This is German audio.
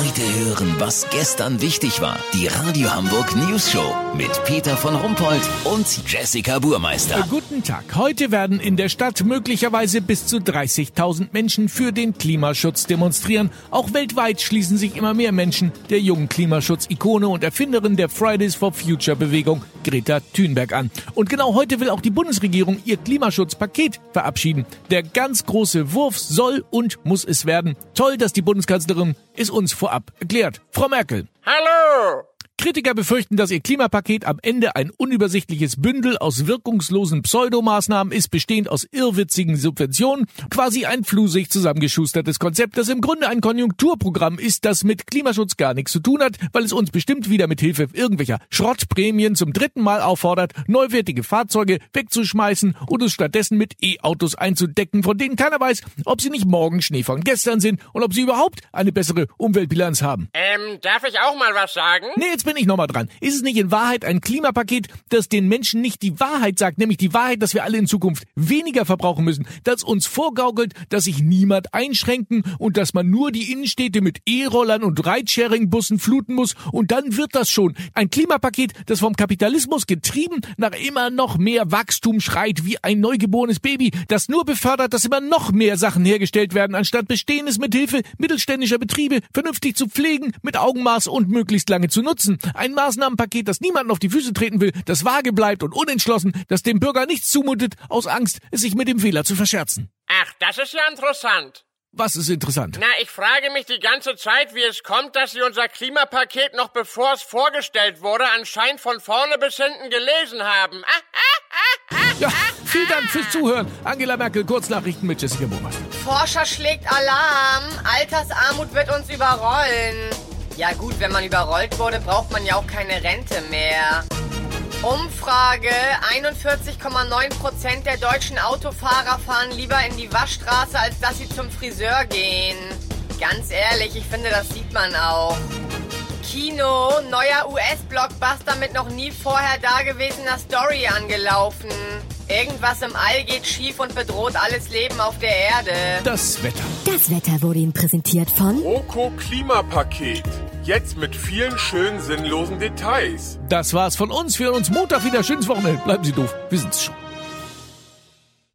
Heute hören, was gestern wichtig war. Die Radio Hamburg News Show mit Peter von Rumpold und Jessica Burmeister. Guten Tag. Heute werden in der Stadt möglicherweise bis zu 30.000 Menschen für den Klimaschutz demonstrieren. Auch weltweit schließen sich immer mehr Menschen der jungen Klimaschutz-Ikone und Erfinderin der Fridays for Future Bewegung, Greta Thunberg, an. Und genau heute will auch die Bundesregierung ihr Klimaschutzpaket verabschieden. Der ganz große Wurf soll und muss es werden. Toll, dass die Bundeskanzlerin es uns vorab erklärt. Frau Merkel. Hallo! Kritiker befürchten, dass ihr Klimapaket am Ende ein unübersichtliches Bündel aus wirkungslosen Pseudomaßnahmen ist, bestehend aus irrwitzigen Subventionen, quasi ein flusig zusammengeschustertes Konzept, das im Grunde ein Konjunkturprogramm ist, das mit Klimaschutz gar nichts zu tun hat, weil es uns bestimmt wieder mit Hilfe irgendwelcher Schrottprämien zum dritten Mal auffordert, neuwertige Fahrzeuge wegzuschmeißen und es stattdessen mit E-Autos einzudecken, von denen keiner weiß, ob sie nicht morgen Schnee von gestern sind und ob sie überhaupt eine bessere Umweltbilanz haben. Ähm, darf ich auch mal was sagen? Nee, jetzt bin ich nochmal dran. Ist es nicht in Wahrheit ein Klimapaket, das den Menschen nicht die Wahrheit sagt, nämlich die Wahrheit, dass wir alle in Zukunft weniger verbrauchen müssen, das uns vorgaukelt, dass sich niemand einschränken und dass man nur die Innenstädte mit E-Rollern und Ridesharing-Bussen fluten muss und dann wird das schon. Ein Klimapaket, das vom Kapitalismus getrieben nach immer noch mehr Wachstum schreit wie ein neugeborenes Baby, das nur befördert, dass immer noch mehr Sachen hergestellt werden, anstatt bestehendes mit Hilfe mittelständischer Betriebe vernünftig zu pflegen, mit Augenmaß und möglichst lange zu nutzen. Ein Maßnahmenpaket, das niemanden auf die Füße treten will, das vage bleibt und unentschlossen, das dem Bürger nichts zumutet, aus Angst, es sich mit dem Fehler zu verscherzen. Ach, das ist ja interessant. Was ist interessant? Na, ich frage mich die ganze Zeit, wie es kommt, dass Sie unser Klimapaket noch bevor es vorgestellt wurde, anscheinend von vorne bis hinten gelesen haben. Ah, ah, ah, ah, Ja, vielen Dank fürs Zuhören. Angela Merkel, Kurznachrichten mit Jessica Burmeister. Forscher schlägt Alarm. Altersarmut wird uns überrollen. Ja gut, wenn man überrollt wurde, braucht man ja auch keine Rente mehr. Umfrage. 41,9% der deutschen Autofahrer fahren lieber in die Waschstraße, als dass sie zum Friseur gehen. Ganz ehrlich, ich finde, das sieht man auch. Kino, neuer US-Blockbuster mit noch nie vorher dagewesener Story angelaufen. Irgendwas im All geht schief und bedroht alles Leben auf der Erde. Das Wetter. Das Wetter wurde Ihnen präsentiert von Oko Klimapaket. Jetzt mit vielen schönen sinnlosen Details. Das war's von uns. Wir hören uns Montag wieder. Schönes Wochenende. Bleiben Sie doof. Wir sind's schon.